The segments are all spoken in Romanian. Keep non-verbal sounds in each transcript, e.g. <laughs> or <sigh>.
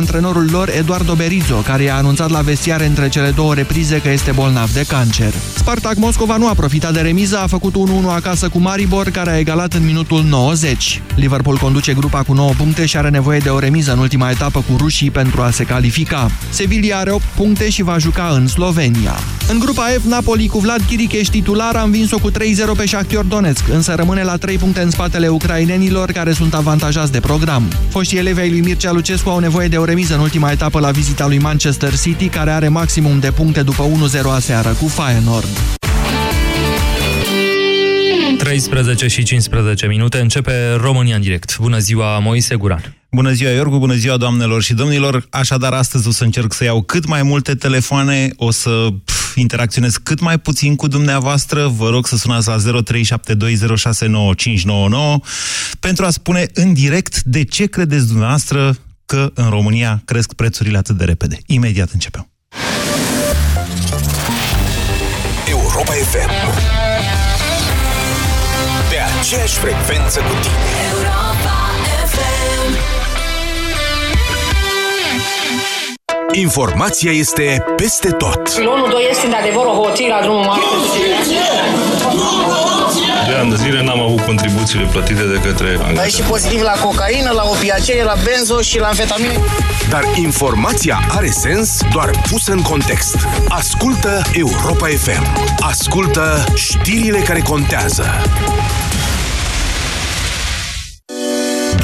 antrenorul lor Eduardo Berizzo, care i-a anunțat la vestiare între cele două reprize că este bolnav de cancer. Spartak Moscova nu a profitat de remiză, a făcut 1-1 acasă cu Maribor, care a egalat în minutul 90. Liverpool conduce grupa cu 9 puncte și are nevoie de o remiză în ultima etapă cu rușii pentru a se califica. Sevilla are 8 puncte și va juca în Slovenia. În grupa F, Napoli cu Vlad Chiricheș titular a învins-o cu 3-0 pe Shakhtar Donetsk, însă rămâne la 3 puncte în spatele ucrainenilor care sunt avantajați de program. Foștii elevi ai lui Mircea Lucescu au nevoie de o remiză în ultima etapă la vizita lui Manchester City, care are maximum de puncte după 1-0 aseară cu Feyenoord. 13 și 15 minute începe România în direct. Bună ziua, Moise Guran. Bună ziua, Iorgu, bună ziua, doamnelor și domnilor. Așadar, astăzi o să încerc să iau cât mai multe telefoane, o să pf, interacționez cât mai puțin cu dumneavoastră. Vă rog să sunați la 0372069599 pentru a spune în direct de ce credeți dumneavoastră că în România cresc prețurile atât de repede. Imediat începem. Europa FM Pe aceeași frecvență cu tine Europa FM Informația este peste tot. Pilonul 2 este într-adevăr o hoție la drumul mare. De ani de zile n-am avut contribuțiile plătite de către Ai și angajatori. pozitiv la cocaină, la opiacee, la benzo și la amfetamine. Dar informația are sens doar pusă în context. Ascultă Europa FM. Ascultă știrile care contează.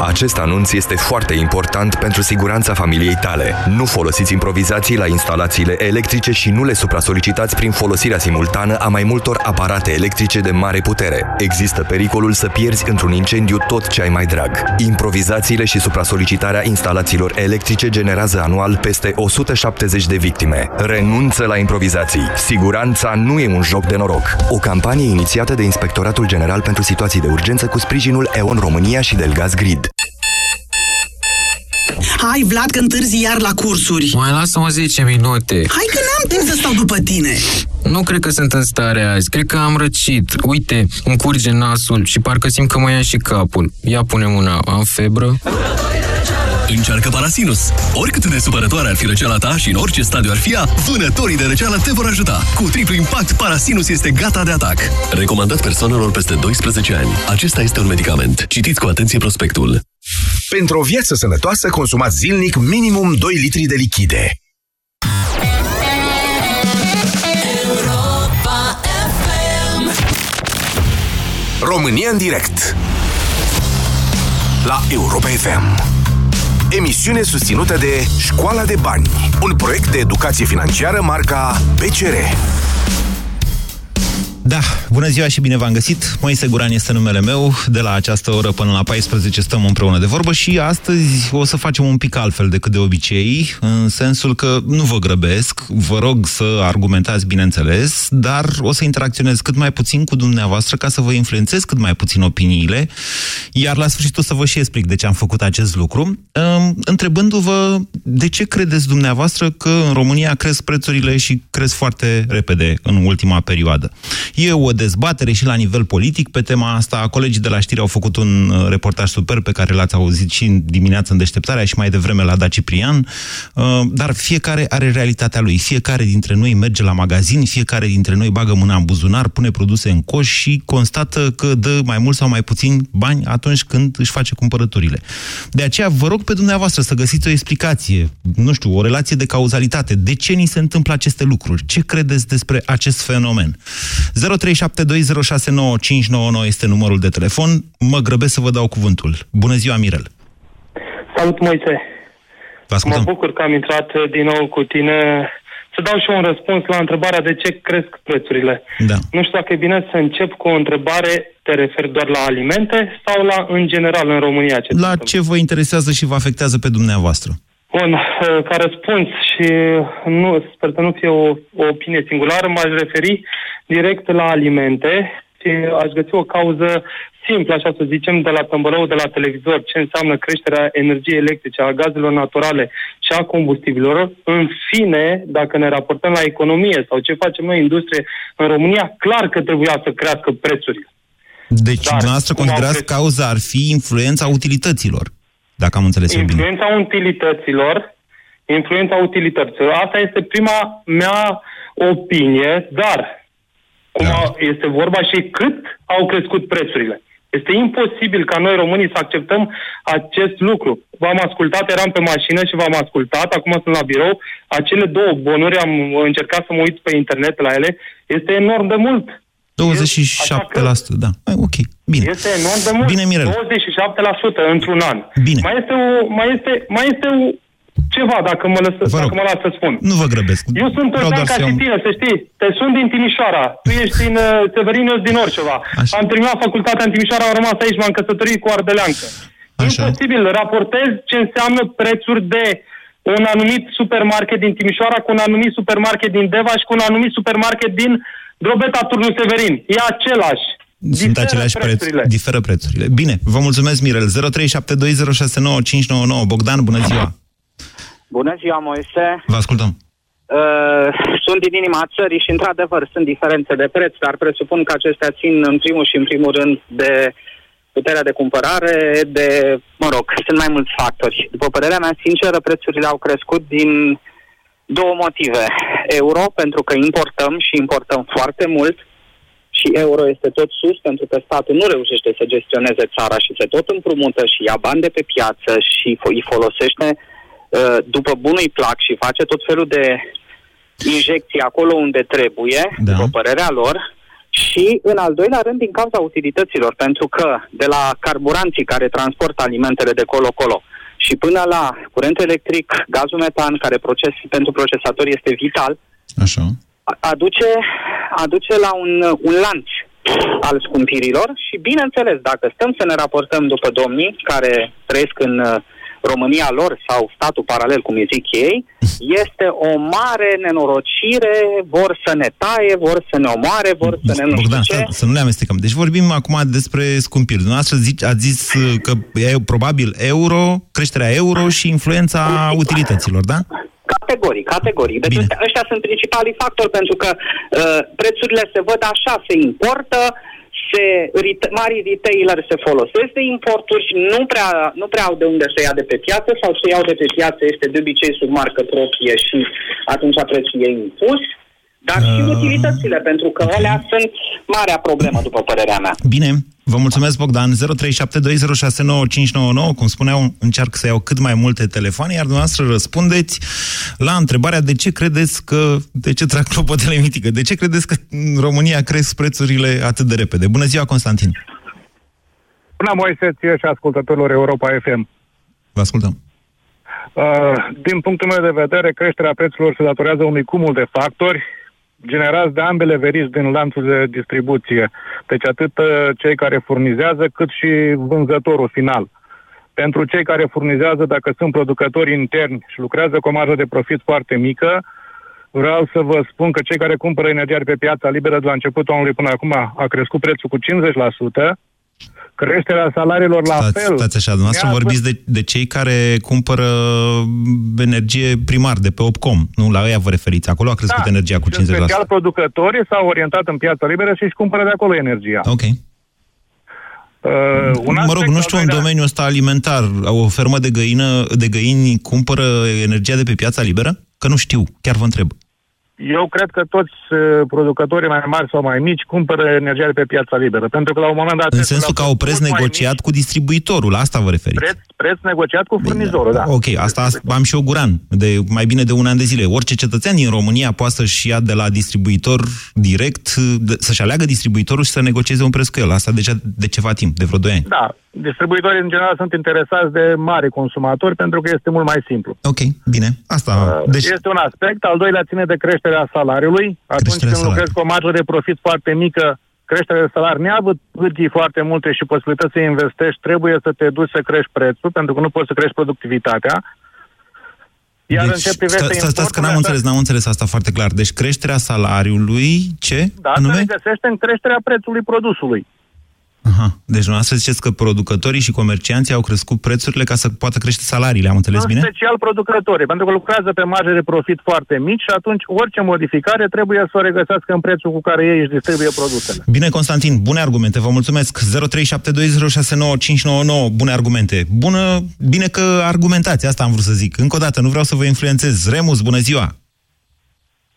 Acest anunț este foarte important pentru siguranța familiei tale. Nu folosiți improvizații la instalațiile electrice și nu le supra-solicitați prin folosirea simultană a mai multor aparate electrice de mare putere. Există pericolul să pierzi într-un incendiu tot ce ai mai drag. Improvizațiile și supra-solicitarea instalațiilor electrice generează anual peste 170 de victime. Renunță la improvizații. Siguranța nu e un joc de noroc. O campanie inițiată de Inspectoratul General pentru Situații de Urgență cu sprijinul EON România și Delgaz Grid. Hai, Vlad, că întârzi iar la cursuri. Mai lasă-mă 10 minute. Hai că n-am timp să stau după tine. Nu cred că sunt în stare azi. Cred că am răcit. Uite, îmi curge nasul și parcă simt că mă ia și capul. Ia pune mâna. Am febră? Încearcă Parasinus. Oricât de supărătoare ar fi răceala ta și în orice stadiu ar fi ea, vânătorii de răceală te vor ajuta. Cu triplu impact, Parasinus este gata de atac. Recomandat persoanelor peste 12 ani. Acesta este un medicament. Citiți cu atenție prospectul. Pentru o viață sănătoasă, consumați zilnic minimum 2 litri de lichide. România în direct La Europa FM Emisiune susținută de Școala de Bani Un proiect de educație financiară marca PCR Da, bună ziua și bine v-am găsit. Moise Guran este numele meu. De la această oră până la 14 stăm împreună de vorbă și astăzi o să facem un pic altfel decât de obicei, în sensul că nu vă grăbesc, vă rog să argumentați bineînțeles, dar o să interacționez cât mai puțin cu dumneavoastră ca să vă influențez cât mai puțin opiniile, iar la sfârșit o să vă și explic de ce am făcut acest lucru, întrebându-vă de ce credeți dumneavoastră că în România cresc prețurile și cresc foarte repede în ultima perioadă. E o dezbatere și la nivel politic pe tema asta. Colegii de la știri au făcut un uh, reportaj super pe care l-ați auzit și în dimineață în deșteptarea și mai devreme la Da Ciprian. Uh, dar fiecare are realitatea lui. Fiecare dintre noi merge la magazin, fiecare dintre noi bagă mâna în buzunar, pune produse în coș și constată că dă mai mult sau mai puțin bani atunci când își face cumpărăturile. De aceea vă rog pe dumneavoastră să găsiți o explicație, nu știu, o relație de cauzalitate. De ce ni se întâmplă aceste lucruri? Ce credeți despre acest fenomen? 0372069599 este numărul de telefon. Mă grăbesc să vă dau cuvântul. Bună ziua, Mirel! Salut, Moise! Vă ascultăm. Mă bucur că am intrat din nou cu tine să dau și eu un răspuns la întrebarea de ce cresc prețurile. Da. Nu știu dacă e bine să încep cu o întrebare, te referi doar la alimente sau la, în general, în România? Ce La ce vă interesează și vă afectează pe dumneavoastră? Bun, uh, ca răspuns și nu, sper să nu fie o, o opinie singulară, m-aș referi direct la alimente și aș găsi o cauză simplă, așa să zicem, de la tămbălău, de la televizor, ce înseamnă creșterea energiei electrice, a gazelor naturale și a combustibilor. În fine, dacă ne raportăm la economie sau ce facem noi, industrie, în România, clar că trebuia să crească prețurile. Deci, Dar, dumneavoastră considerați cauza ar fi influența utilităților, dacă am înțeles eu bine. Influența utilităților, influența utilităților. Asta este prima mea opinie, dar cum da. este vorba și cât au crescut prețurile. Este imposibil ca noi românii să acceptăm acest lucru. V-am ascultat, eram pe mașină și v-am ascultat, acum sunt la birou. Acele două bonuri, am încercat să mă uit pe internet la ele, este enorm de mult. 27%, că da. Ok, bine. Este enorm de mult. Bine, Mirel. 27% într-un an. Bine. Mai este, o, mai este, mai este o, ceva, dacă mă, lăsă, dacă mă las să spun. Nu vă grăbesc. Eu sunt Vreau ca și tine, să știi. Te sunt din Timișoara. Tu ești din uh, Severin, eu din Orceva. Așa. Am terminat facultatea în Timișoara, am rămas aici, m-am căsătorit cu Ardeleancă. Așa. Imposibil. Raportez ce înseamnă prețuri de un anumit supermarket din Timișoara cu un anumit supermarket din Deva și cu un anumit supermarket din Drobeta Turnu Severin. E același. Sunt diferă aceleași prețurile. preț, diferă prețurile. Bine, vă mulțumesc, Mirel. 0372069599. Bogdan, bună ziua! Bună ziua, Moise! Vă ascultăm! Uh, sunt din inima țării și, într-adevăr, sunt diferențe de preț, dar presupun că acestea țin, în primul și în primul rând, de puterea de cumpărare, de, mă rog, sunt mai mulți factori. După părerea mea sinceră, prețurile au crescut din două motive. Euro, pentru că importăm și importăm foarte mult și euro este tot sus pentru că statul nu reușește să gestioneze țara și se tot împrumută și ia bani de pe piață și îi folosește uh, după bunul plac și face tot felul de injecții acolo unde trebuie, da. după părerea lor, și, în al doilea rând, din cauza utilităților, pentru că de la carburanții care transportă alimentele de colo-colo și până la curent electric, gazul metan, care proces, pentru procesatori este vital, Așa. Aduce, aduce la un, un lanț al scumpirilor și, bineînțeles, dacă stăm să ne raportăm după domnii care trăiesc în uh, România lor sau statul paralel, cum îi zic ei, <laughs> este o mare nenorocire, vor să ne taie, vor să ne omoare, vor să ne nu Bogdan, ce. Să, să nu ne amestecăm. Deci vorbim acum despre scumpiri. Dumneavoastră zici, ați zis uh, că e probabil euro, creșterea euro și influența utilităților, da? Categoric, categoric. Deci ăștia, ăștia sunt principalii factori pentru că uh, prețurile se văd așa, se importă, se, mari retailer se folosesc de importuri și nu prea, nu prea au de unde să ia de pe piață sau să iau de pe piață este de obicei sub marcă proprie și atunci prețul e impus. Dar și uh, utilitățile, pentru că okay. alea sunt marea problemă, după părerea mea. Bine, vă mulțumesc, Bogdan. 0372069599. Cum spuneau, încerc să iau cât mai multe telefoane, iar dumneavoastră răspundeți la întrebarea de ce credeți că, de ce trag clopotele mitică, de ce credeți că în România cresc prețurile atât de repede? Bună ziua, Constantin! Bună, Moise, ție și ascultătorilor Europa FM. Vă ascultăm. Uh, din punctul meu de vedere, creșterea prețurilor se datorează unui cumul de factori, generați de ambele verici din lanțul de distribuție. Deci atât uh, cei care furnizează, cât și vânzătorul final. Pentru cei care furnizează, dacă sunt producători interni și lucrează cu o marjă de profit foarte mică, vreau să vă spun că cei care cumpără energia de pe piața liberă de la începutul anului până acum a crescut prețul cu 50%, creșterea salariilor la stați, fel. Stați așa, dumneavoastră vorbiți de, de cei care cumpără energie primar de pe Opcom, nu? La ăia vă referiți. Acolo a crescut da, energia cu 50%. Special producătorii s-au orientat în piața liberă și își cumpără de acolo energia. Ok. Uh, un mă rog, nu știu, în domeniul ăsta alimentar, o fermă de, găină, de găini cumpără energia de pe piața liberă? Că nu știu, chiar vă întreb. Eu cred că toți uh, producătorii mai mari sau mai mici cumpără energia de pe piața liberă, pentru că la un moment dat... În sensul că au preț negociat mici, cu distribuitorul, asta vă referiți? Preț, preț negociat cu furnizorul, da. Ok, asta am și eu guran, de mai bine de un an de zile. Orice cetățean din România poate să-și ia de la distribuitor direct, să-și aleagă distribuitorul și să negocieze un preț cu el. Asta deja de ceva timp, de vreo 2 ani. Da, distribuitorii în general sunt interesați de mari consumatori pentru că este mult mai simplu. Ok, bine. Asta... Uh, deci... Este un aspect. Al doilea ține de creșterea salariului. Atunci creșterea când lucrezi cu o marjă de profit foarte mică, creșterea de salari, neavând hârtii foarte multe și posibilități să investești, trebuie să te duci să crești prețul, pentru că nu poți să crești productivitatea. Iar deci, în ce privește sta, sta, stați că n-am importurile, înțeles, n-am înțeles asta foarte clar. Deci creșterea salariului, ce? Da, se anume? regăsește în creșterea prețului produsului. Aha. Deci dumneavoastră ziceți că producătorii și comercianții au crescut prețurile ca să poată crește salariile, am înțeles în bine? special producătorii, pentru că lucrează pe marge de profit foarte mici și atunci orice modificare trebuie să o regăsească în prețul cu care ei își distribuie produsele. Bine, Constantin, bune argumente, vă mulțumesc. 0372069599, bune argumente. Bună, bine că argumentați, asta am vrut să zic. Încă o dată, nu vreau să vă influențez. Remus, bună ziua!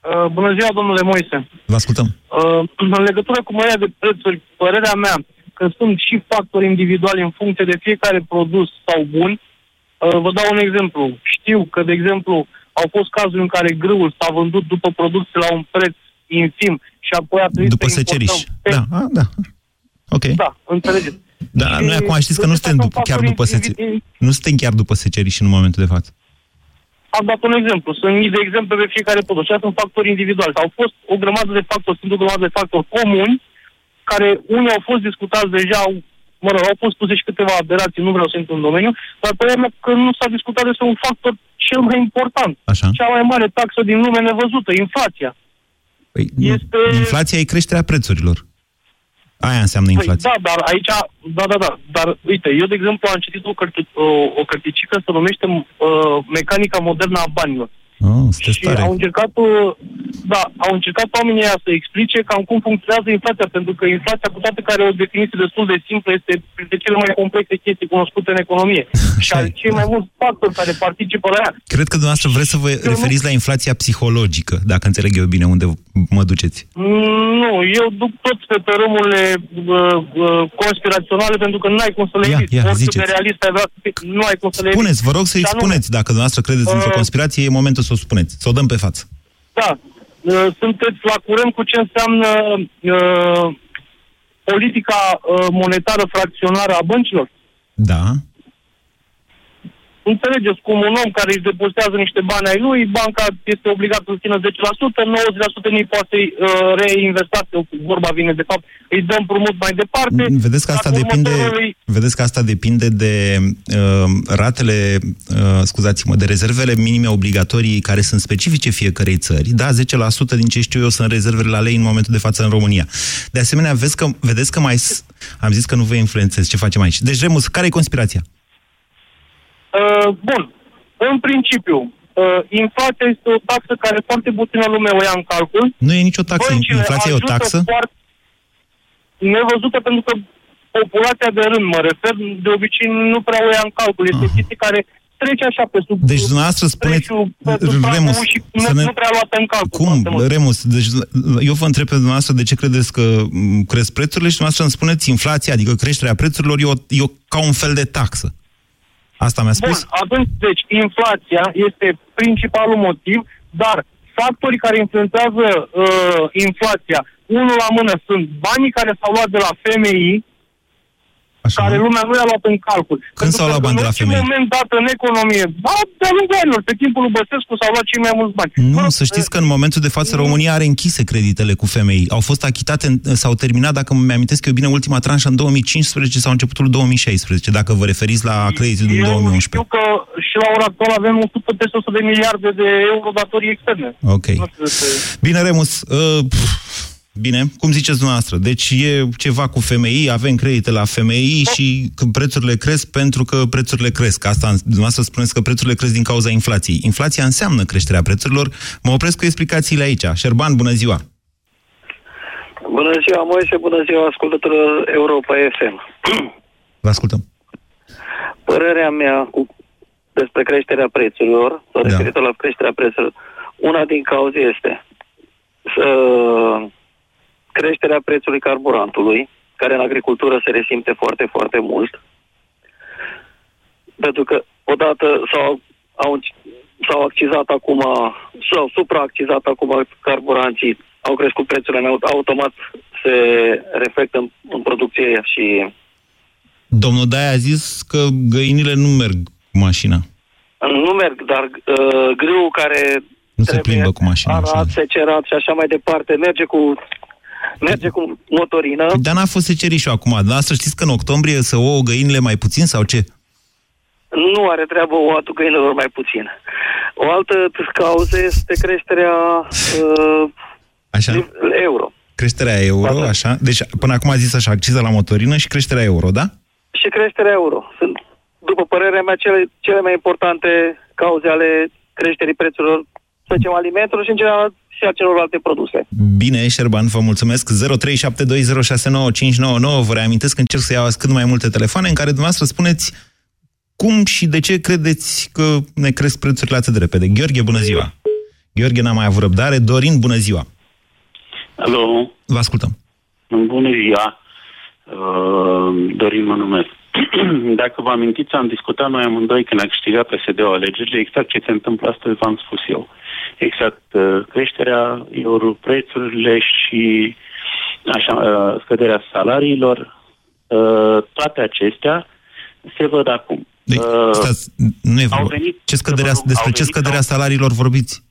Uh, bună ziua, domnule Moise. Vă ascultăm. Uh, în legătură cu mărirea de prețuri, părerea mea că sunt și factori individuali în funcție de fiecare produs sau bun. Uh, vă dau un exemplu. Știu că, de exemplu, au fost cazuri în care grâul s-a vândut după producție la un preț infim și apoi a trebuit După să seceriș. importăm Da, a, da. Ok. Da, înțelegeți. Da, Și noi acum știți că nu suntem sunt după, chiar factori după seceriș. individuali. Nu suntem chiar după seceriș în momentul de față. Am dat un exemplu. Sunt mii de exemple pe fiecare produs. Și sunt factori individuali. Au fost o grămadă de factori, sunt o grămadă de factori comuni, care unii au fost discutați deja, au, mă rog, au fost puse și câteva aberații, nu vreau să intru în domeniu, dar părerea mea că nu s-a discutat despre un factor cel mai important. Așa. Cea mai mare taxă din lume nevăzută, inflația. Păi, Este... Inflația e creșterea prețurilor. Aia înseamnă inflație. Păi, da, dar aici, da, da, da, dar uite, eu, de exemplu, am citit o, cărti, o, o cărticică se numește uh, Mecanica modernă a banilor. Oh, sunteți Și tare. au încercat, uh, da, au încercat oamenii ăia să explice cam cum funcționează inflația, pentru că inflația, cu toate care o definiție destul de simplă, este printre cele mai complexe chestii cunoscute în economie. <laughs> și are cei mai mulți factori care participă la ea. Cred că dumneavoastră vreți să vă referiți la inflația psihologică, dacă înțeleg eu bine unde mă duceți. Mm, Nu, eu duc tot pe tărâmurile uh, uh, conspiraționale pentru că nu ai cum să le Ia, eviți. ia, Oricât ziceți. de realist ai vrea să fii, nu ai cum să le eviți. Spuneți, vă rog să-i Și anume, spuneți, dacă dumneavoastră credeți într-o Uh, conspirație, e momentul să o spuneți, să o dăm pe față. Da, uh, sunteți la curent cu ce înseamnă uh, politica uh, monetară fracționară a băncilor? Da. Înțelegeți cum un om care își depozitează niște bani ai lui, banca este obligată să țină 10%, 90% nu poate să-i uh, reinvesta, vorba vine de fapt, îi dă împrumut mai departe. Vedeți că asta Dacă depinde, următorului- vedeți că asta depinde de uh, ratele, uh, scuzați-mă, de rezervele minime obligatorii care sunt specifice fiecărei țări. Da, 10% din ce știu eu sunt rezervele la lei în momentul de față în România. De asemenea, vezi că, vedeți că mai... s- Am zis că nu vă influențez. Ce facem aici? Deci, Remus, care e conspirația? Uh, bun, în principiu, uh, inflația este o taxă care foarte puțină lume o ia în calcul. Nu e nicio taxă. Băncile Inflația e o ajută taxă? Foarte nevăzută pentru că populația de rând, mă refer, de obicei nu prea o ia în calcul. Este o chestie care trece așa pe sub... Deci dumneavoastră spuneți, pe sub pragul Remus, și nu, să ne- nu prea luată în calcul. Cum, foarte mult. Remus? Deci, eu vă întreb pe dumneavoastră de ce credeți că m, cresc prețurile și dumneavoastră îmi spuneți inflația, adică creșterea prețurilor, e, o, e o, ca un fel de taxă. Asta mi-a spus? Bun, atunci, deci, inflația este principalul motiv, dar factorii care influențează uh, inflația, unul la mână, sunt banii care s-au luat de la FMI, Așa. care lumea nu i-a luat în calcul. Pentru s-au că luat bani de la În FMI? orice moment dat în economie, da, de-a lungul anilor, pe timpul lui Băsescu s-au luat cei mai mulți bani. Nu, să știți că în momentul de față România are închise creditele cu femei. Au fost achitate, în- s-au terminat, dacă mi amintesc eu bine, ultima tranșă în 2015 sau începutul 2016, dacă vă referiți la creditul din 2011. Știu că și la ora actuală avem 100 peste 100 de miliarde de euro datorii externe. Ok. Nu știu despre... Bine, Remus, uh, pf, bine, cum ziceți dumneavoastră? Deci e ceva cu FMI, avem credite la FMI și că prețurile cresc pentru că prețurile cresc. Asta dumneavoastră spuneți că prețurile cresc din cauza inflației. Inflația înseamnă creșterea prețurilor. Mă opresc cu explicațiile aici. Șerban, bună ziua! Bună ziua, Moise, bună ziua, ascultătorilor Europa FM. Vă ascultăm. Părerea mea cu, despre creșterea prețurilor, sau Da. referitor la creșterea prețurilor, una din cauze este să creșterea prețului carburantului, care în agricultură se resimte foarte, foarte mult. Pentru că odată s-au, au, s-au accizat acum, sau supraaccizat acum carburanții, au crescut prețurile, au- automat se reflectă în, în producție și Domnul Daia a zis că găinile nu merg cu mașina. nu merg, dar uh, grâu care Nu se plimbă cu mașina. așa. arat, secerat și așa mai departe, merge cu merge cu motorină. Dar n-a fost secerișul acum. Dar să știți că în octombrie să ouă găinile mai puțin sau ce? Nu are treabă o atul găinilor mai puțin. O altă cauză este creșterea uh, Așa? euro. Creșterea euro, așa? Deci până acum a zis așa, acciza la motorină și creșterea euro, da? Și creșterea euro. Sunt, după părerea mea, cele, cele mai importante cauze ale creșterii prețurilor, să zicem, alimentelor și, în general, și a celorlalte produse. Bine, Șerban, vă mulțumesc. 0372069599. Vă reamintesc că încerc să iau azi cât mai multe telefoane în care dumneavoastră spuneți cum și de ce credeți că ne cresc prețurile atât de repede. Gheorghe, bună ziua! Gheorghe n-a mai avut răbdare. Dorin, bună ziua! Alo, Vă ascultăm. bună ziua. Uh, Dorin mă numesc. <clears throat> Dacă vă amintiți, am discutat noi amândoi când a câștigat PSD-ul alegerile, exact ce se întâmplă astăzi v-am spus eu. Exact uh, creșterea euro, prețurile și așa, uh, scăderea salariilor, uh, toate acestea se văd acum. Deci, Uh, stați, nu e au vorba. venit Ce scăderea, să vă- despre au ce venit scăderea salariilor vorbiți?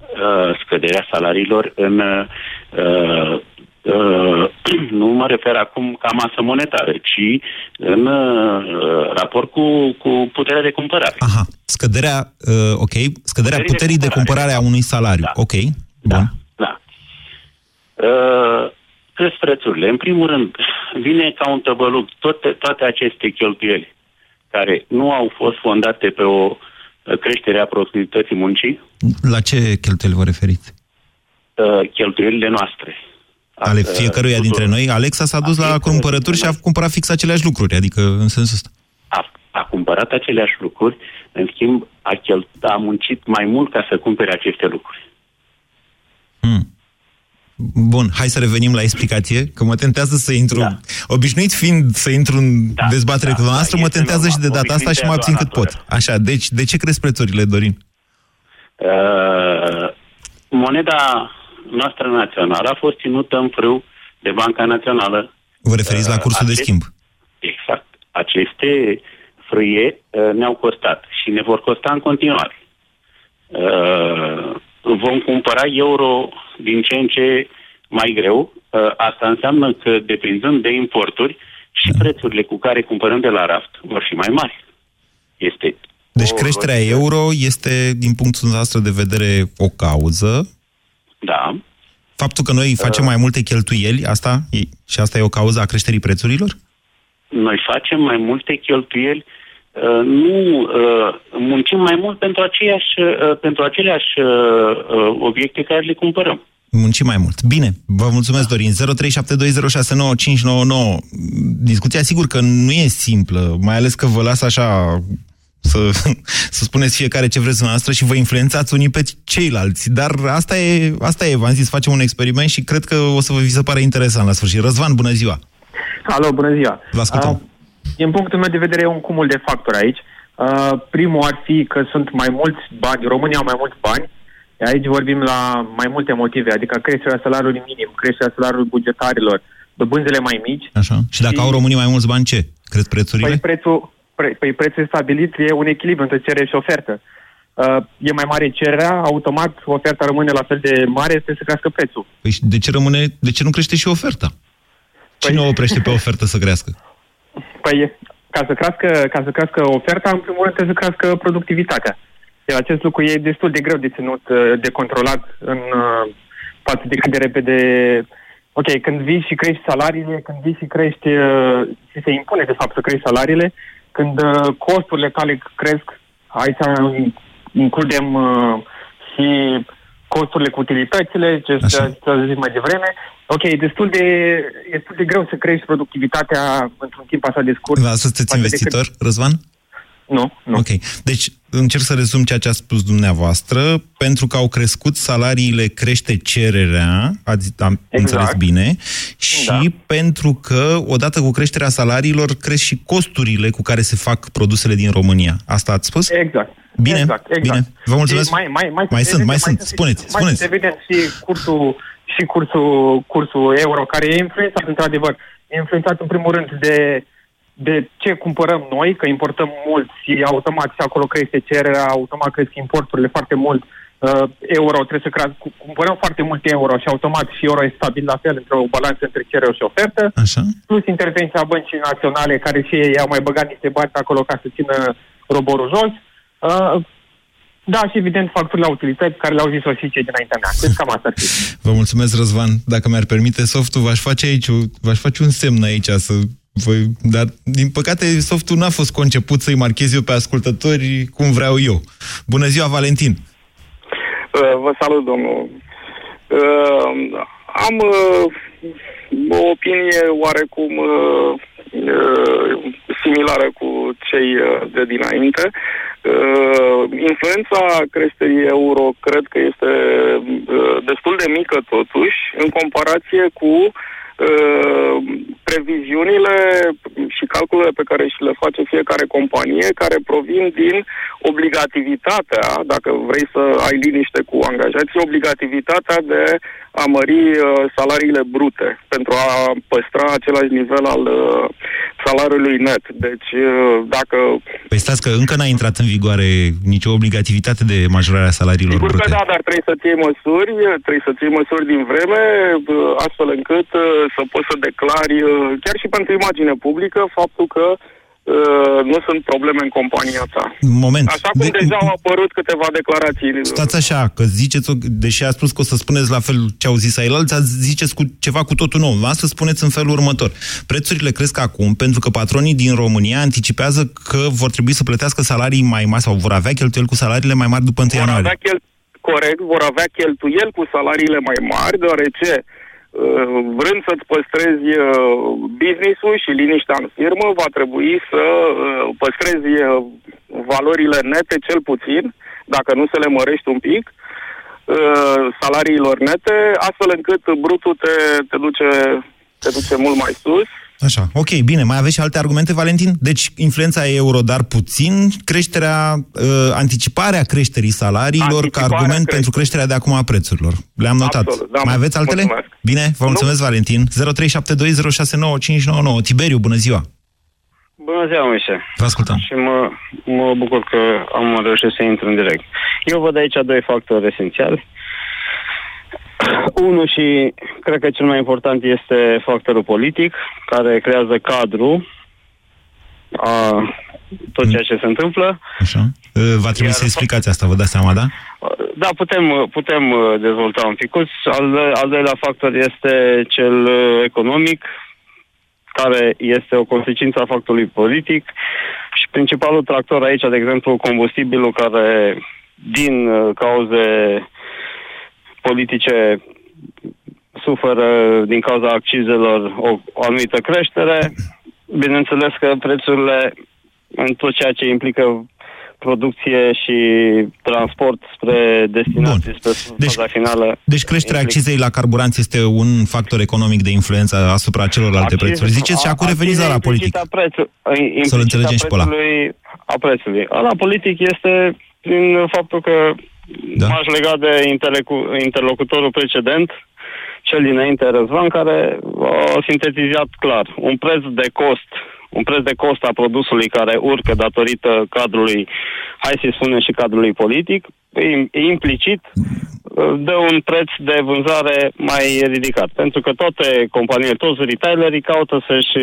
uh, scăderea salariilor în uh, uh, <clears throat> nu mă refer acum ca masă monetară, ci în uh, raport cu, cu puterea de cumpărare. Aha, scăderea, uh, ok, scăderea Puterii de puterii de cumpărare a unui salariu. Ok, bun. Da. Uh, cresc prețurile. În primul rând, vine ca un tăbăluc toate, toate aceste cheltuieli care nu au fost fondate pe o uh, creștere a productivității muncii, La ce cheltuieli vă referiți? uh, cheltuielile noastre. Ale Uh, fiecăruia dintre noi? Alexa s-a dus la cumpărături și a cumpărat fix aceleași lucruri, adică în sensul ăsta. a, a cumpărat aceleași lucruri, în schimb a, chel, a muncit mai mult ca să cumpere aceste lucruri. Bun, hai să revenim la explicație, că mă tentează să intru... Da. Obișnuit fiind să intru în da, dezbatere da, cu dumneavoastră, da, mă este tentează și de normal. data asta și mă Obișnuitea abțin doar cât pot. Așa, deci de ce cresc prețurile, Dorin? Uh, moneda noastră națională a fost ținută în frâu de Banca Națională. Vă referiți la Uh, cursul de acest- schimb? Exact. Aceste frâie uh, ne-au costat și ne vor costa în continuare. Uh, vom cumpăra euro din ce în ce mai greu. Uh, asta înseamnă că, depinzând de importuri, și Da. prețurile cu care cumpărăm de la raft vor fi mai mari. Este Deci o creșterea euro este, din punctul nostru de vedere, o cauză. Da. Faptul că noi facem mai multe cheltuieli, asta e, și asta e o cauză a creșterii prețurilor? noi facem mai multe cheltuieli, uh, nu uh, muncim mai mult pentru, aceeași, uh, pentru aceleași uh, uh, obiecte care le cumpărăm. Muncim mai mult. Bine, vă mulțumesc, Dorin. 0372069599. Discuția, sigur că nu e simplă, mai ales că vă las așa să, <laughs> să spuneți fiecare ce vreți dumneavoastră și vă influențați unii pe ceilalți. Dar asta e, asta e v-am zis, facem un experiment și cred că o să vă vi se pare interesant la sfârșit. Răzvan, bună ziua! Alo, bună ziua! Vă ascultăm. Uh, din punctul meu de vedere e un cumul de factori aici. Uh, primul ar fi că sunt mai mulți bani, România au mai mulți bani. Aici vorbim la mai multe motive, adică creșterea salariului minim, creșterea salariului bugetarilor, dobânzile mai mici. Așa. Și dacă au românii mai mulți bani, ce? Cresc prețurile? Păi prețul, pre, păi prețul stabilit e un echilibru între cerere și ofertă. Uh, e mai mare cererea, automat oferta rămâne la fel de mare, trebuie să crească prețul. Păi și de ce rămâne, de ce nu crește și oferta? Cine o oprește pe ofertă să crească? Păi, ca să crească, ca să crească oferta, în primul rând trebuie să crească productivitatea. Iar acest lucru e destul de greu de ținut, uh, de controlat în uh, față de cât de repede... Ok, când vii și crești salariile, când vii și crești, uh, și se impune de fapt să crești salariile, când uh, costurile tale cresc, aici includem uh, și costurile cu utilitățile, ce să zic mai devreme. Ok, e destul de, e destul de greu să crești productivitatea într-un timp așa de scurt. Da, sunteți față de investitor, cât- Răzvan? Nu, nu. Ok. Deci, încerc să rezum ceea ce a spus dumneavoastră. Pentru că au crescut salariile, crește cererea, ați, am Exact. înțeles bine, și da. pentru că, odată cu creșterea salariilor, cresc și costurile cu care se fac produsele din România. Asta ați spus? Exact. Bine, exact, exact. bine. Vă mulțumesc. Și mai, mai, mai, mai sunt, mai evident, sunt. Spuneți, mai spuneți. sunt evident și cursul, și cursul, cursul euro, care e influențat, într-adevăr, e influențat în primul rând de, de ce cumpărăm noi, că importăm mult și automat și acolo crește cererea, automat cresc importurile foarte mult, uh, euro trebuie să crească, cu- cumpărăm foarte mult euro și automat și euro e stabil la fel între o balanță între cerere și ofertă, Așa. plus intervenția băncii naționale care și ei au mai băgat niște bani pe acolo ca să țină roborul jos. Uh, Da, și evident facturile la utilități care le-au zis o și cei dinaintea mea. Deci cam asta ar fi. Vă mulțumesc, Răzvan. Dacă mi-ar permite softul, v-aș face aici, v-aș face un semn aici să voi, dar, din păcate, softul n-a fost conceput să-i marchez eu pe ascultători cum vreau eu. Bună ziua, Valentin! Uh, vă salut, domnul. Uh, am uh, o opinie oarecum uh, uh, similară cu cei uh, de dinainte. Uh, influența creșterii euro cred că este uh, destul de mică totuși în comparație cu uh, previziunile și calculele pe care și le face fiecare companie, care provin din obligativitatea, dacă vrei să ai liniște cu angajații, obligativitatea de a mări uh, salariile brute pentru a păstra același nivel al uh, salariului net. Deci, uh, dacă... Păi stați că încă n-a intrat în vigoare nicio obligativitate de majorare a salariilor Sigur că brute. da, dar trebuie să-ți iei măsuri, trebuie să-ți iei măsuri din vreme, uh, astfel încât uh, să poți să declari, uh, chiar și pentru imagine publică, faptul că uh, nu sunt probleme în compania ta. Moment. Așa cum De- deja au apărut câteva declarații. Stați așa, că ziceți, o- deși a spus că o să spuneți la fel ce au zis ailalți, ați ziceți cu ceva cu totul nou. Asta spuneți în felul următor. Prețurile cresc acum pentru că patronii din România anticipează că vor trebui să plătească salarii mai mari sau vor avea cheltuieli cu salariile mai mari după 1 Vor ianuarie. avea chel- corect, vor avea cheltuieli cu salariile mai mari, deoarece uh, vrând să-ți păstrezi uh, business-ul și liniștea în firmă, va trebui să uh, păstrezi uh, valorile nete cel puțin, dacă nu să le mărești un pic, uh, salariilor nete, astfel încât brutul te, te, duce, te duce mult mai sus. Așa, ok, bine. Mai aveți și alte argumente, Valentin? Deci, influența e euro, dar puțin, creșterea, uh, anticiparea creșterii salariilor ca Anticiparea argument creșterii. pentru creșterea de acum a prețurilor. Le-am notat. Absolut, da, Mai aveți altele? mulțumesc. Bine, vă mulțumesc, Valentin. 0372069599. Tiberiu, bună ziua! Bună ziua, Moise. Vă ascultăm. Și mă, mă bucur că am reușit să intru în direct. Eu văd aici doi factori esențiali. Unul și cred că cel mai important este factorul politic, care creează cadru a tot ceea ce se întâmplă. Așa. Uh, Va trebui să explicați asta, vă dați seama, da? Da, putem, putem uh, dezvolta un pic. Al, al doilea factor este cel uh, economic, care este o consecință a factorului politic și principalul tractor aici, de exemplu, combustibilul care din uh, cauze politice suferă din cauza accizelor o, o anumită creștere. Bineînțeles că prețurile în tot ceea ce implică producție și transport spre destinații, spre faza finală. Deci creșterea implică- accizei la carburanți este un factor economic de influență asupra celorlalte Accize- prețuri. Ziceți și acum a- reveniți la la accize politic. implicita Prețul, implicita Să-l înțelegem și pe ăla. prețului, A prețului. La politic este prin faptul că da. m-aș lega de interlecu- interlocutorul precedent, cel dinainte Răzvan, care a sintetizat clar. Un preț de cost un preț de cost a produsului care urcă datorită cadrului, hai să spunem și cadrului politic, im- implicit dă un preț de vânzare mai ridicat. Pentru că toate companiile, toți retailerii caută să-și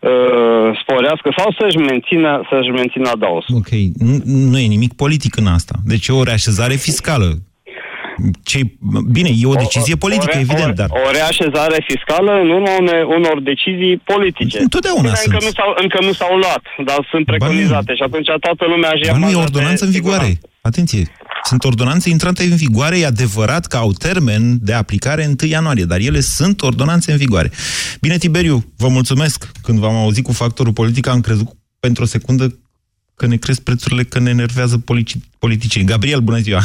uh, sporească sau să-și mențină, să-și mențină adaosul. Ok, nu, nu e nimic politic în asta. Deci e o reașezare fiscală. Ce, bine, e o decizie politică, o, evident, dar... O reașezare fiscală în urma une, unor decizii politice. Întotdeauna Bine, sunt. încă nu, s-au, încă nu s-au luat, dar sunt preconizate și atunci toată lumea își ia Ba nu, e baza ordonanță de în vigoare. Atenție. Sunt ordonanțe intrante în vigoare, e adevărat că au termen de aplicare 1 ianuarie, dar ele sunt ordonanțe în vigoare. Bine, Tiberiu, vă mulțumesc. Când v-am auzit cu factorul politic, am crezut pentru o secundă că ne cresc prețurile, că ne enervează polici- politicii. Gabriel, bună ziua!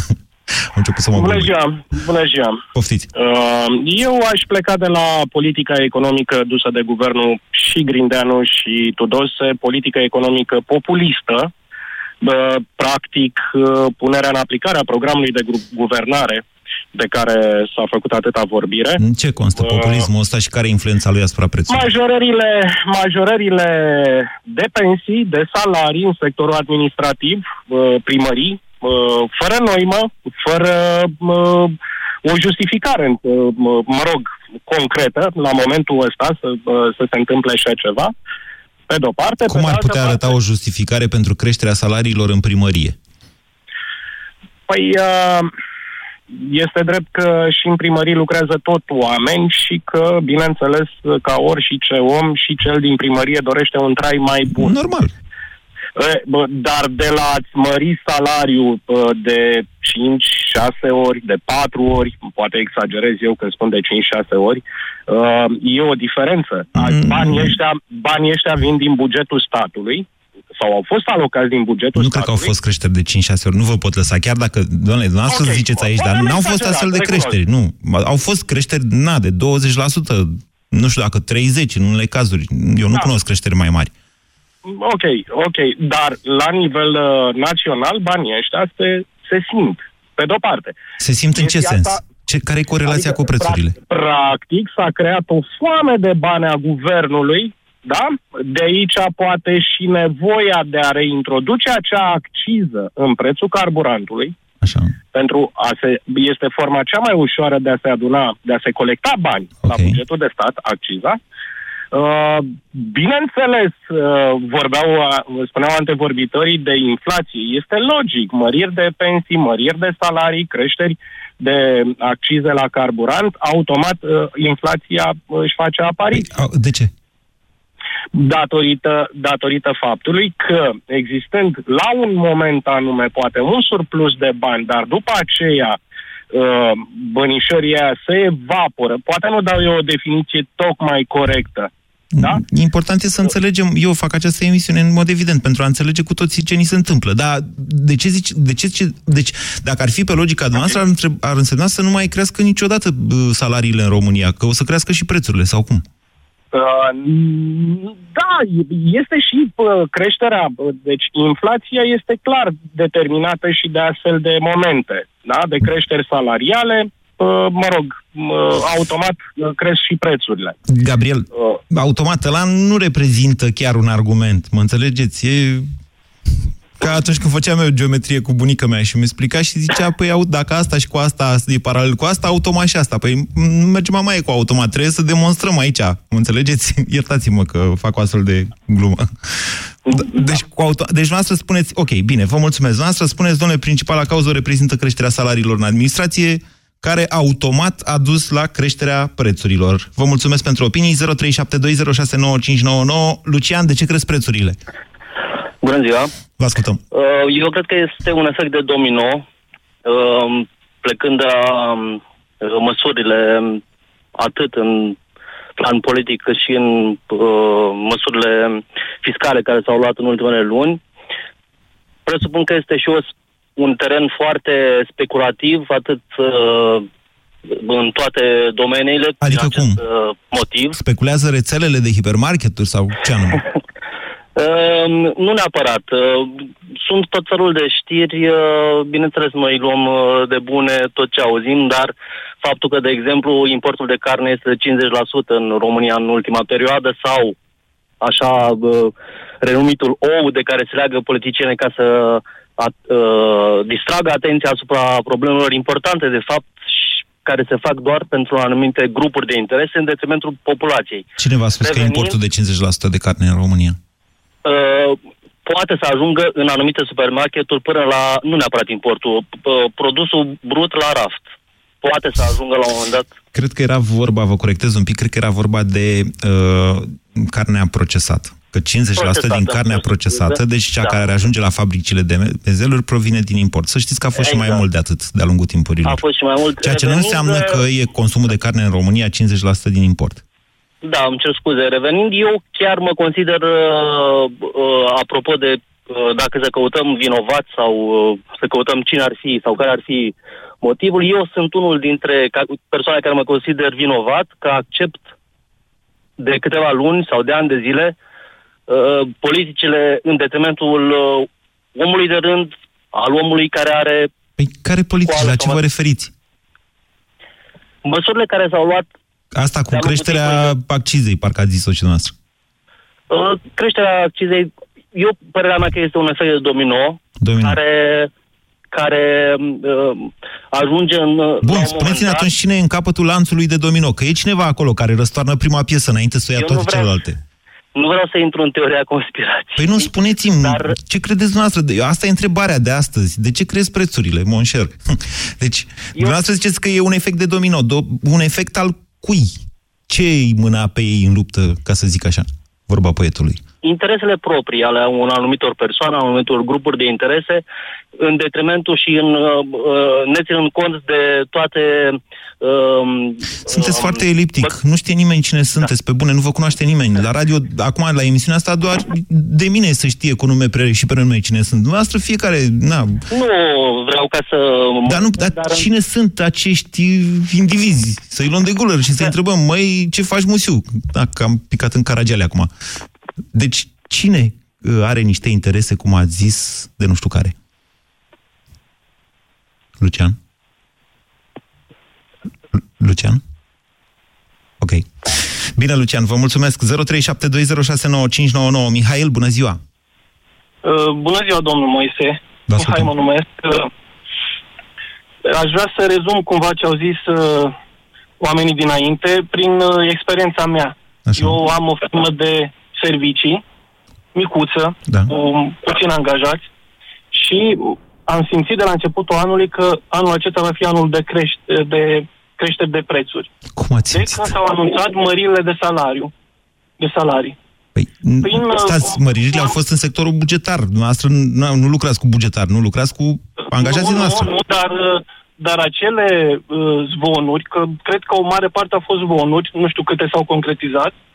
Am început să mă Bună bucur. ziua! Bună ziua! Poftiți! Uh, Eu aș pleca de la politica economică dusă de guvernul și Grindeanu și Tudose, politică economică populistă, uh, practic uh, punerea în aplicare a programului de gu- guvernare de care s-a făcut atâta vorbire. În ce constă populismul ăsta și care e influența lui asupra prețului? Majorările, majorările de pensii, de salarii în sectorul administrativ, uh, primării, uh, fără noimă, fără uh, o justificare, uh, mă rog, concretă, la momentul ăsta să, uh, să se întâmple așa ceva, pe de-o parte. Cum pe de ar altă putea parte, arăta o justificare pentru creșterea salariilor în primărie? Păi, uh, este drept că și în primării lucrează tot oameni și că, bineînțeles, ca orice om și cel din primărie dorește un trai mai bun. Normal. E, bă, Dar de la a-ți mări salariul bă, de 5-6 ori, de 4 ori, poate exagerez eu când spun de 5-6 ori, uh, e o diferență. Mm. Banii ăștia, banii ăștia vin din bugetul statului sau au fost alocați din bugetul Nu cred că au statului. fost creșteri de 5-6 ori. Nu vă pot lăsa, chiar dacă, doamne, dumneavoastră Ok. ziceți aici, dar Poate n-au am fost exagerat, astfel de recunosc. creșteri. Nu. Au fost creșteri, na, de 20%, nu știu dacă 30 în unele cazuri. Eu nu Da. cunosc creșteri mai mari. Ok, ok, dar la nivel uh, național banii ăștia se, se simt, pe de-o parte. Se simt în ce Chestia sens? asta- Ce, care e corelația Adică, cu prețurile? pra- Practic s-a creat o foame de bani a guvernului, da? De aici poate și nevoia de a reintroduce acea acciză în prețul carburantului, Așa. pentru a se, este forma cea mai ușoară de a se aduna, de a se colecta bani okay. la bugetul de stat, acciza. Uh, bineînțeles, uh, vorbeau, uh, spuneau antevorbitorii de inflație. Este logic, măriri de pensii, măriri de salarii, creșteri de accize la carburant, automat uh, inflația uh, își face apariție Au- De ce? datorită, datorită faptului că existând la un moment anume poate un surplus de bani, dar după aceea uh, bănișorii aia se evaporă, poate nu dau eu o definiție tocmai corectă, da? Important e să înțelegem, eu fac această emisiune în mod evident, pentru a înțelege cu toții ce ni se întâmplă. Dar de ce zici, de ce, ce deci dacă ar fi pe logica noastră, ar, întreb, ar însemna să nu mai crească niciodată bă, salariile în România, că o să crească și prețurile, sau cum? Uh, da, este și uh, creșterea, uh, deci inflația este clar determinată și de astfel de momente, da? de creșteri salariale, uh, mă rog, uh, automat uh, cresc și prețurile. Gabriel, automat ăla nu reprezintă chiar un argument, mă înțelegeți? E ca atunci când făceam eu geometrie cu bunica mea și mi explica și zicea, păi au, dacă asta și cu asta e paralel cu asta, automat și asta. Păi nu merge mai cu automat, trebuie să demonstrăm aici. Mă înțelegeți? <laughs> Iertați-mă că fac o astfel de glumă. D- Deci, cu auto... deci noastră spuneți, ok, bine, vă mulțumesc. Noastră spuneți, domnule, principala cauză o reprezintă creșterea salariilor în administrație, care automat a dus la creșterea prețurilor. Vă mulțumesc pentru opinii. 0372069599. Lucian, de ce cresc prețurile? Bună ziua! Vă ascultăm. Uh, Eu cred că este un efect de domino, uh, plecând de la um, măsurile um, atât în plan politic cât și în uh, măsurile fiscale care s-au luat în ultimele luni. Presupun că este și o, un teren foarte speculativ, atât uh, în toate domeniile, Adică din acest uh, motiv. Speculează rețelele de hipermarketuri sau ce anume? Uh, <laughs> nu neapărat. Uh, sunt tot felul de știri, uh, bineînțeles noi luăm uh, de bune tot ce auzim, dar faptul că, de exemplu, importul de carne este de 50% în România în ultima perioadă sau așa uh, renumitul ou de care se leagă politiciene ca să at, uh, distragă atenția asupra problemelor importante, de fapt, și care se fac doar pentru anumite grupuri de interese în detrimentul populației. Cine v-a spus că e importul de 50% de carne în România? Uh, poate să ajungă în anumite supermarketuri până la, nu neapărat importul, uh, produsul brut la raft. Poate să ajungă la un moment dat. Cred că era vorba, vă corectez un pic, cred că era vorba de uh, carnea procesată. Că 50% Procesată, din carnea am procesată, scuze. deci cea Da. care ajunge la fabricile de mezeluri, provine din import. Să știți că a fost și mai Exact. mult de atât de-a lungul timpurilor. A fost și mai mult. Ceea ce nu Revenind, înseamnă uh, că e consumul de carne în România 50% din import. Da, îmi cer scuze. Revenind, eu chiar mă consider, uh, uh, apropo de uh, dacă să căutăm vinovat sau uh, să căutăm cine ar fi sau care ar fi motivul, eu sunt unul dintre ca- persoane care mă consider vinovat, că accept de câteva luni sau de ani de zile uh, politicile în detrimentul uh, omului de rând, al omului care are Păi care politici? La ce vă referiți? măsurile care s-au luat Asta cu De-a lungul creșterea accizei, parcă ați zis-o și noastră. Uh, creșterea accizei, eu părerea mea că este un efect de domino, Domino. care care uh, ajunge în uh, la Bun, un spuneți-ne moment dat, atunci cine e în capătul lanțului de domino, că e cineva acolo care răstoarnă prima piesă înainte să o ia Eu nu toate vreau- celelalte. Nu vreau să intru în teoria conspirației. Păi nu, spuneți-mi, Dar... ce credeți dumneavoastră? Asta e întrebarea de astăzi. De ce crezi prețurile, Monșer? <laughs> Deci, Eu... dumneavoastră ziceți că e un efect de domino, do- un efect al cui? Ce îi mâna pe ei în luptă, ca să zic așa, vorba poetului? Interesele proprii ale unor anumitor persoane, ale anumitor grupuri de interese, în detrimentul și în uh, uh neținând cont de toate... Uh, sunteți uh, foarte eliptic. Bă... Nu știe nimeni cine sunteți, da. pe bune, nu vă cunoaște nimeni. La radio, acum, la emisiunea asta, doar de mine să știe cu nume pre și prenume cine sunt. Dumneavoastră, fiecare... Na. Nu vreau ca să... Dar, nu, dar, dar cine sunt acești indivizi? Să-i luăm de gulă și să-i da. întrebăm, măi, ce faci, Musiu? Da, că am picat în caragiale acum. Deci, cine uh, are niște interese, cum a zis, de nu știu care? Lucian? Lucian? Ok. Bine, Lucian, vă mulțumesc. 0372069599. Mihail, bună ziua! Uh, bună ziua, domnul Moise. Da, Mihai mă numesc. Uh, aș vrea să rezum cumva ce au zis uh, oamenii dinainte prin uh, experiența mea. Așa. Eu am o firmă de servicii, micuță, da. cu puțin angajați și am simțit de la începutul anului că anul acesta va fi anul de, creș- de creșteri de prețuri. Cum ați simțit? Deci s-au anunțat măririle de salariu, de salarii. Păi, Prin, stați, măririle au fost în sectorul bugetar. Noastră nu, nu lucrați cu bugetar, nu lucrați cu angajații nu, noastre. Nu, nu, dar, dar acele uh, zvonuri, că cred că o mare parte au fost zvonuri, nu știu câte s-au concretizat, Uh,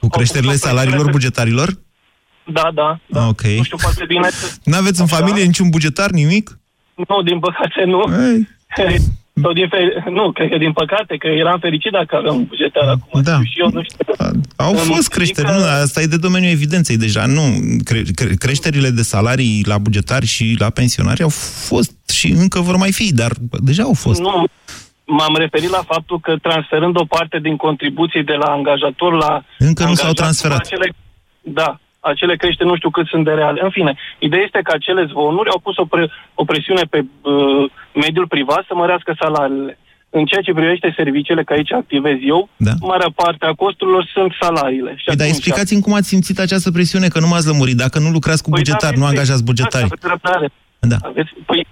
Cu creșterile salariilor bugetarilor? Da, da. da. Ok. Nu știu foarte bine. N-aveți în familie niciun bugetar, nimic? Nu, din păcate nu. Hey. <laughs> din fer... Nu, cred că din păcate, că eram fericit dacă aveam un bugetar acum. Da. Și eu nu știu. Au fost creșteri, că... nu, asta e de domeniul evidenței deja. Nu, cre... Cre... creșterile de salarii la bugetari și la pensionari au fost și încă vor mai fi, dar deja au fost. Nu, m-am referit la faptul că transferând o parte din contribuții de la angajator la... Încă nu s-au transferat. Acele, da, acele crește nu știu cât sunt de reale. În fine, ideea este că acele zvonuri au pus o, pre, o presiune pe uh, mediul privat să mărească salariile. În ceea ce privește serviciile, că aici activez eu, da. marea parte a costurilor sunt salariile. Și păi, dar explicați-mi cum ați simțit această presiune, că nu m-ați lămurit. Dacă nu lucrați cu păi bugetari, da, nu angajați bugetari. Da, da. Aveți, păi,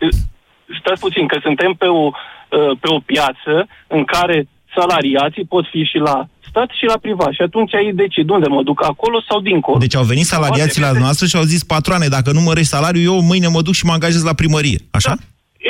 stați puțin, că suntem pe o Uh, pe o piață în care salariații pot fi și la stat și la privat. Și atunci ei decid unde mă duc, acolo sau dincolo. Deci au venit salariații la noastră și au zis, patroane, dacă nu mărești salariul, eu mâine mă duc și mă angajez la primărie. Așa? Da.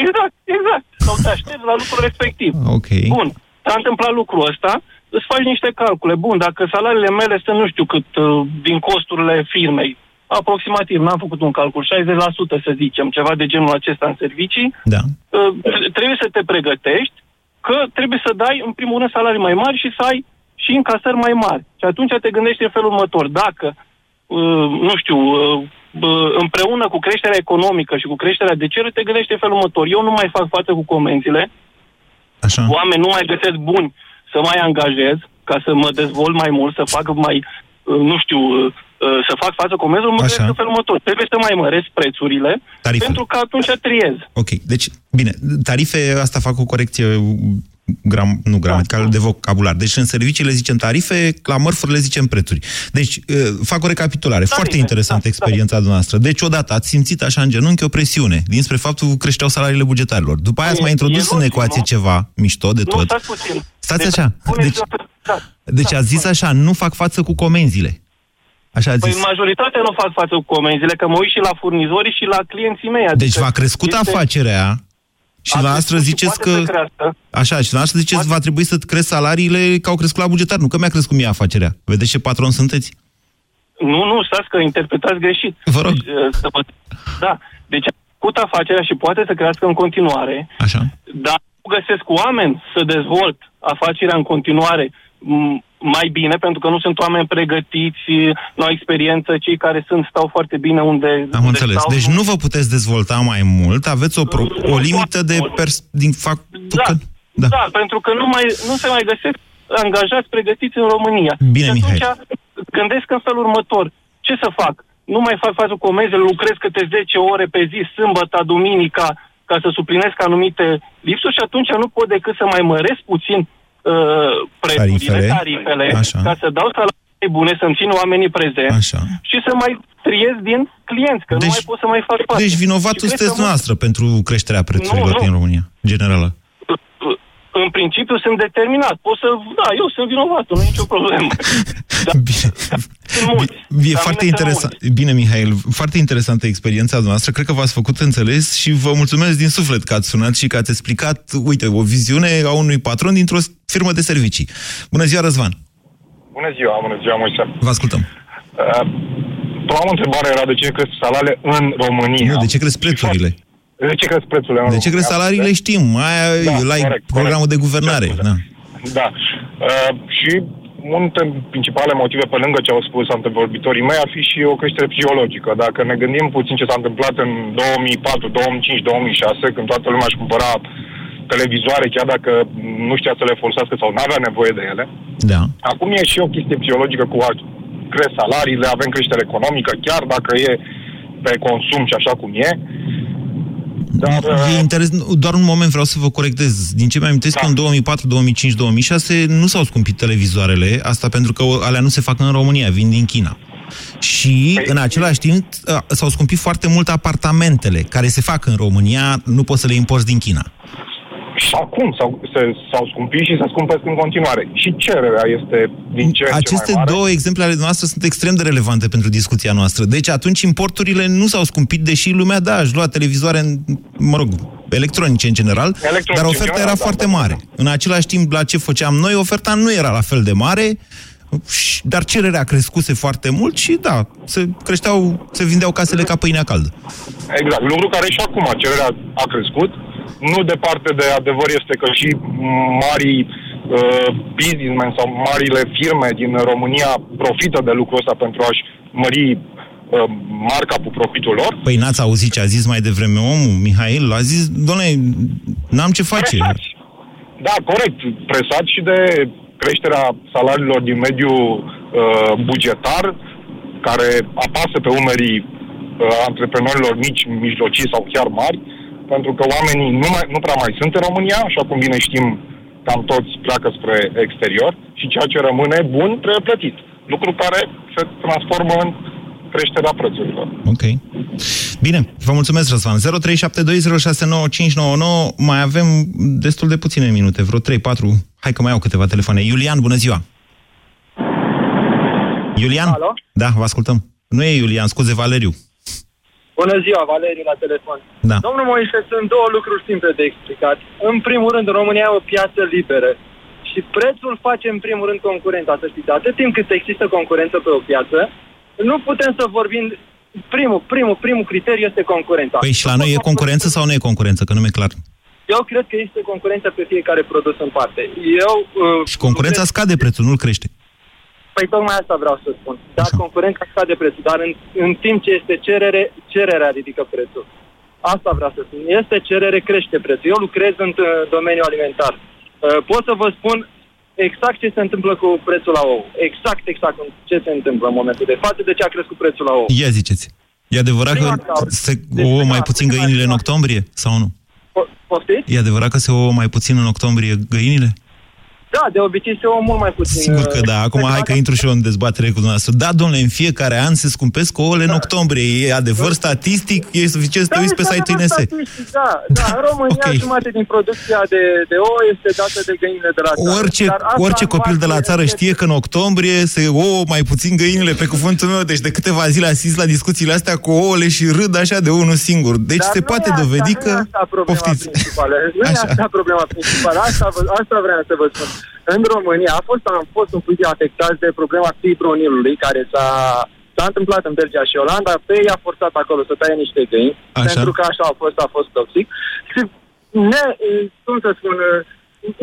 Exact, exact. Sau te aștepți la lucrul respectiv. Ok. Bun. S-a întâmplat lucrul ăsta, îți faci niște calcule. Bun, dacă salariile mele sunt nu știu cât uh, din costurile firmei, aproximativ, n-am făcut un calcul, 60% să zicem, ceva de genul acesta în servicii, da. Uh, trebuie să te pregătești că trebuie să dai, în primul rând, salarii mai mari și să ai și încasări mai mari. Și atunci te gândești în felul următor. Dacă, uh, nu știu, uh, împreună cu creșterea economică și cu creșterea de cerere, te gândești în felul următor. Eu nu mai fac față cu comenzile, Așa. oameni nu mai găsesc buni să mai angajez, ca să mă dezvolt mai mult, să fac mai, nu știu, Uh, să fac față comenzilor, mă gândesc în felul următor. Trebuie să mai măresc prețurile, Tarife. pentru că atunci triez. Ok, deci, bine, tarife, asta fac o corecție gram, nu gramatical, da. de vocabular. Deci în servicii le zicem tarife, la mărfuri le zicem prețuri. Deci, uh, fac o recapitulare. Tarife, Foarte interesantă da, experiența da. noastră. Deci, odată ați simțit așa în genunchi o presiune, dinspre faptul că creșteau salariile bugetarilor. După aia ați mai introdus în ecuație nu? ceva mișto de nu, tot. Stați puțin. Stați deci, așa. Deci, da, deci da, ați zis așa, nu fac față cu comenzile. Așa păi zis. majoritatea nu fac față cu comenzile, că mă uit și la furnizorii și la clienții mei. Adică deci v-a crescut este... afacerea și la asta ziceți că... Așa, și la asta ziceți poate... va trebui să cresc salariile că au crescut la bugetar, nu că mi-a crescut mie afacerea. Vedeți ce patron sunteți? Nu, nu, stați că interpretați greșit. Vă rog. Deci, uh, da, deci a făcut afacerea și poate să crească în continuare. Așa. Dar nu găsesc oameni să dezvolt afacerea în continuare mai bine, pentru că nu sunt oameni pregătiți, nu au experiență, cei care sunt stau foarte bine unde Am unde înțeles. Stau. Deci nu vă puteți dezvolta mai mult, aveți o, pro- o limită de pers- din faptul da, că... Da. da, pentru că nu, mai, nu se mai găsesc angajați pregătiți în România. Bine, și atunci Mihai. gândesc în felul următor. Ce să fac? Nu mai fac față cu comenzile, lucrez câte 10 ore pe zi, sâmbătă, duminica, ca să suplinesc anumite lipsuri și atunci nu pot decât să mai măresc puțin uh, prețurile, tarifele, tarifele Așa. ca să dau salarii bune, să-mi țin oamenii prezenți Așa. și să mai triez din clienți, că deci, nu mai pot să mai fac față. Deci vinovatul Și cred sunteți că noastră pentru creșterea prețurilor Nu, nu. din România, generală. În principiu sunt determinat. Pot să... Da, eu sunt vinovatul, nu e nicio problemă. <laughs> Da, E foarte interesant. Bine, Mihail, foarte interesantă experiența noastră. Cred că v-ați făcut înțeles și vă mulțumesc din suflet că ați sunat și că ați explicat, uite, o viziune a unui patron dintr-o firmă de servicii. Bună ziua, Răzvan! Bună ziua, bună ziua, Moise. Vă ascultăm. Uh, prima întrebare era de ce cresc salariile în România. Nu, de ce cresc prețurile? De ce cresc prețurile în De ce România? cresc salariile știm, aia Da, la corect, programul corect. de guvernare. Da. Da. Uh, și unul dintre principale motive, pe lângă ce au spus antevorbitorii mei, ar fi și o creștere psihologică. Dacă ne gândim puțin ce s-a întâmplat în 2004, 2005, 2006, când toată lumea își cumpăra televizoare, chiar dacă nu știa să le folosească sau nu avea nevoie de ele. Da. Acum e și o chestie psihologică cu a cresc salariile, avem creștere economică, chiar dacă e pe consum și așa cum e. Dar, e interes... Doar un moment vreau să vă corectez. Din ce mi-amintesc da. că în 2004, 2005, 2006 nu s-au scumpit televizoarele, asta pentru că alea nu se fac în România, vin din China. Și, în același timp, a, s-au scumpit foarte mult apartamentele care se fac în România, nu poți să le importi din China. Și acum s-au, se, s-au scumpit și se scumpesc în continuare. Și cererea este din ce în ce Aceste mai mare. două exemple ale noastre sunt extrem de relevante pentru discuția noastră. Deci atunci importurile nu s-au scumpit, deși lumea, da, își lua televizoare, mă rog, electronice în general, Electronice dar în oferta general, era da, foarte da, da. mare. În același timp, la ce făceam noi, oferta nu era la fel de mare, și- dar cererea crescuse foarte mult și da, se creșteau, se vindeau casele ca pâinea caldă. Exact. Lucru care și acum cererea a crescut. Nu departe de adevăr este că și marii uh, businessmen sau marile firme din România profită de lucrul ăsta pentru a-și mări uh, marca cu profitul lor. Păi n-ați auzit ce a zis mai devreme omul, Mihail? A zis, doamne, n-am ce face. Da, corect. Presat și de creșterea salariilor din mediul uh, bugetar, care apasă pe umerii uh, antreprenorilor mici, mijlocii sau chiar mari, pentru că oamenii nu, mai, nu prea mai sunt în România, așa cum bine știm, cam toți pleacă spre exterior și ceea ce rămâne bun trebuie plătit. Lucru care se transformă în creșterea prețurilor. Ok. Bine, vă mulțumesc, Răzvan. 0372069599. Mai avem destul de puține minute, vreo 3-4. Hai că mai au câteva telefoane. Iulian, bună ziua! Iulian? Alo? Da, vă ascultăm. Nu e Iulian, scuze, Valeriu. Bună ziua, Valeriu, la telefon. Da. Domnul Moise, sunt două lucruri simple de explicat. În primul rând, România e o piață liberă. Și prețul face, în primul rând, concurența. Să știți, atât timp cât există concurență pe o piață, nu putem să vorbim... Primul, primul, primul criteriu este concurența. Păi și la noi e concurență sau nu e concurență? Că nu mi-e clar. Eu cred că este concurență pe fiecare produs în parte. Eu... Uh, Și concurența scade prețul, nu-l crește. Păi tocmai asta vreau să spun. Da, concurența scade prețul, dar în, în timp ce este cerere, cererea ridică prețul. Asta vreau să spun. Este cerere, crește prețul. Eu lucrez în uh, domeniul alimentar. Uh, Pot să vă spun exact ce se întâmplă cu prețul la ou. Exact, exact ce se întâmplă în momentul de față, de ce a crescut prețul la ou. Ia ziceți. E adevărat că Prima cauză. se ouă mai puțin găinile în octombrie sau nu? Po- Poftiți? E adevărat că se ouă mai puțin în octombrie găinile? Da, de obicei se ouă mult mai puțin. Sigur că uh, da. Acum hai că intru și eu în dezbatere cu dumneavoastră. Da, domnule, în fiecare an se scumpesc ouăle în octombrie. E adevăr statistic, e suficient să te uiți pe este site-ul adevăr INS. statistic, Da, da, în <laughs> România ok. jumate din producția de, de ouă este dată de găinile de la țară. Orice, Dar asta orice în copil de la martie țară este- știe că în octombrie se ouă mai puțin găinile, pe cuvântul meu. Deci de câteva zile asist la discuțiile astea cu ouăle și râd așa de unul singur. Deci Dar se nu poate e asta, dovedi nu că... e asta problema Poftiți. principală. Nu e asta problema principală. Asta, vă- asta vreau să vă spun. În România a fost, am fost un puțin afectați de problema fibronilului care s-a S-a întâmplat în Belgia și Olanda, pe ei a forțat acolo să taie niște găini, Așa. pentru că așa a fost, a fost toxic. Și ne, cum să spun,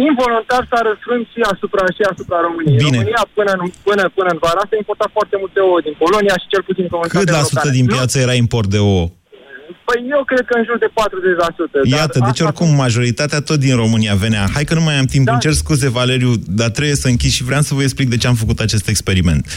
involuntar s-a răsfrânt și asupra, și asupra României. Bine. România până în, până, până în vara asta a importat foarte multe ouă din Polonia și cel puțin comunitatea Cât la sută europeană. din Nu? piață era import de ouă? Păi eu cred că în jur de 40%. dar Iată, deci asta- oricum majoritatea tot din România venea. Hai că nu mai am timp, da. îmi cer scuze, Valeriu, dar trebuie să închid și vreau să vă explic de ce am făcut acest experiment.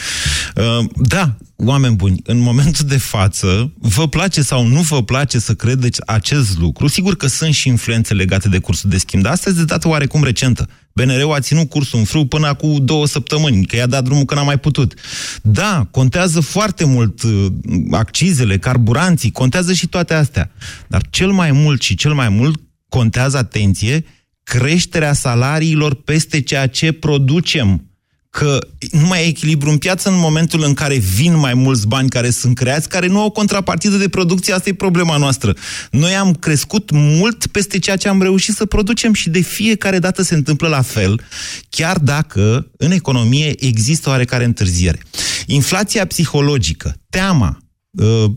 Uh, da, oameni buni, în momentul de față, vă place sau nu vă place să credeți acest lucru, sigur că sunt și influențe legate de cursul de schimb, dar asta este de dată oarecum recentă. BNR-ul a ținut cursul în frâu până acum două săptămâni, că i-a dat drumul că n-a mai putut. Da, contează foarte mult uh, accizele, carburanții, contează și toate astea. Dar cel mai mult și cel mai mult contează, atenție, creșterea salariilor peste ceea ce producem că nu mai e echilibru în piață în momentul în care vin mai mulți bani care sunt creați, care nu au contrapartidă de producție, asta e problema noastră. Noi am crescut mult peste ceea ce am reușit să producem și de fiecare dată se întâmplă la fel, chiar dacă în economie există oarecare întârziere. Inflația psihologică, teama, Uh,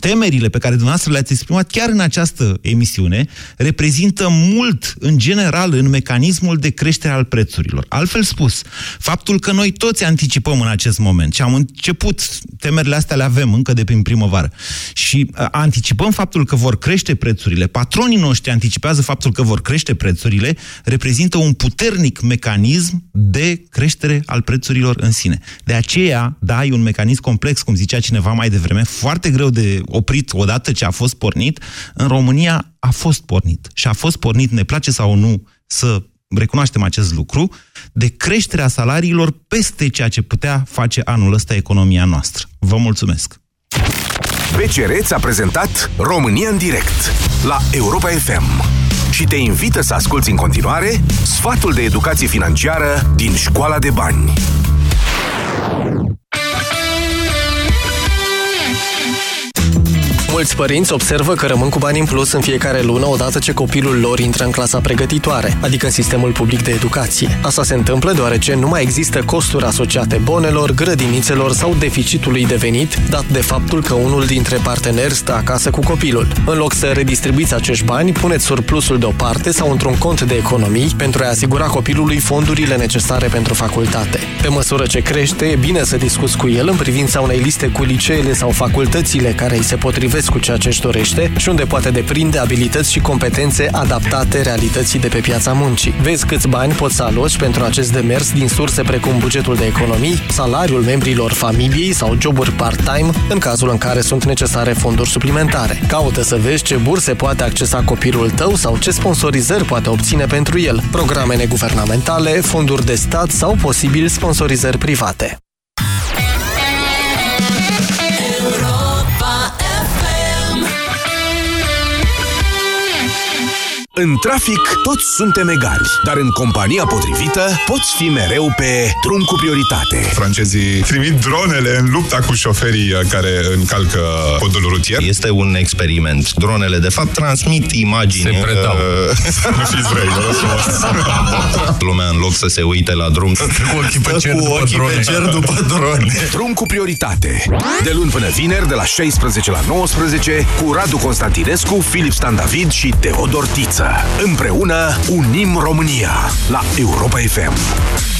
temerile pe care dumneavoastră le-ați exprimat chiar în această emisiune reprezintă mult, în general, în mecanismul de creștere al prețurilor. Altfel spus, faptul că noi toți anticipăm în acest moment și am început, temerile astea le avem încă de prin primăvară, și uh, anticipăm faptul că vor crește prețurile, patronii noștri anticipează faptul că vor crește prețurile, reprezintă un puternic mecanism de creștere al prețurilor în sine. De aceea, da, e un mecanism complex, cum zicea cineva mai devreme, vreme, foarte greu de oprit odată ce a fost pornit, în România a fost pornit. Și a fost pornit, ne place sau nu să recunoaștem acest lucru, de creșterea salariilor peste ceea ce putea face anul ăsta economia noastră. Vă mulțumesc! BCR a prezentat România în direct la Europa FM și te invită să asculti în continuare sfatul de educație financiară din Școala de Bani. Mulți părinți observă că rămân cu bani în plus în fiecare lună odată ce copilul lor intră în clasa pregătitoare, adică în sistemul public de educație. Asta se întâmplă deoarece nu mai există costuri asociate bonelor, grădinițelor sau deficitului de venit, dat de faptul că unul dintre parteneri stă acasă cu copilul. În loc să redistribuiți acești bani, puneți surplusul deoparte sau într-un cont de economii pentru a asigura copilului fondurile necesare pentru facultate. Pe măsură ce crește, e bine să discuți cu el în privința unei liste cu liceele sau facultățile care îi se potrivesc cu ceea ce își dorește și unde poate deprinde abilități și competențe adaptate realității de pe piața muncii. Vezi câți bani poți să aloci pentru acest demers din surse precum bugetul de economii, salariul membrilor familiei sau joburi part-time, în cazul în care sunt necesare fonduri suplimentare. Caută să vezi ce burse poate accesa copilul tău sau ce sponsorizări poate obține pentru el, programe neguvernamentale, fonduri de stat sau posibil sponsorizări private. În trafic, toți suntem egali, dar în compania potrivită poți fi mereu pe drum cu prioritate. Francezii trimit dronele în lupta cu șoferii uh, care încalcă codul rutier. Este un experiment. Dronele, de fapt, transmit imagini. Se predau. Uh, <laughs> nu fiți răi, Lumea, în loc să se uite la drum, cu ochii pe cer, cu după, ochii drone. pe cer după drone. Drum cu prioritate. De luni până vineri, de la 16 la 19, cu Radu Constantinescu, Filip Stan David și Teodor Tiță. Împreună unim România la Europa FM.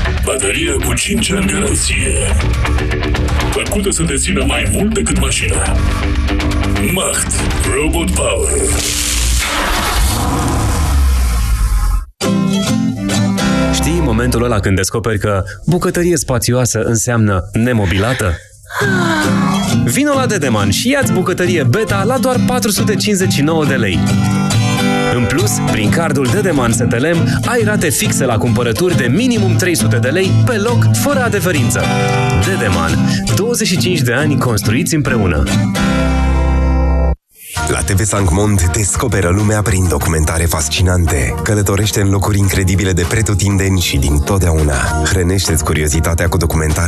Baterie cu 5 ani garanție. Făcută să te țină mai mult decât mașina. Macht. Robot Power. Știi momentul ăla când descoperi că bucătărie spațioasă înseamnă nemobilată? Vino la Dedeman și ia-ți bucătărie Beta la doar 459 de lei. În plus, prin cardul Dedeman STLM ai rate fixe la cumpărături de minimum 300 de lei pe loc, fără adeverință. Dedeman. 25 de ani construiți împreună. La TV Sancmont descoperă lumea prin documentare fascinante. Călătorește în locuri incredibile de pretutindeni și din totdeauna. Hrănește-ți curiozitatea cu documentare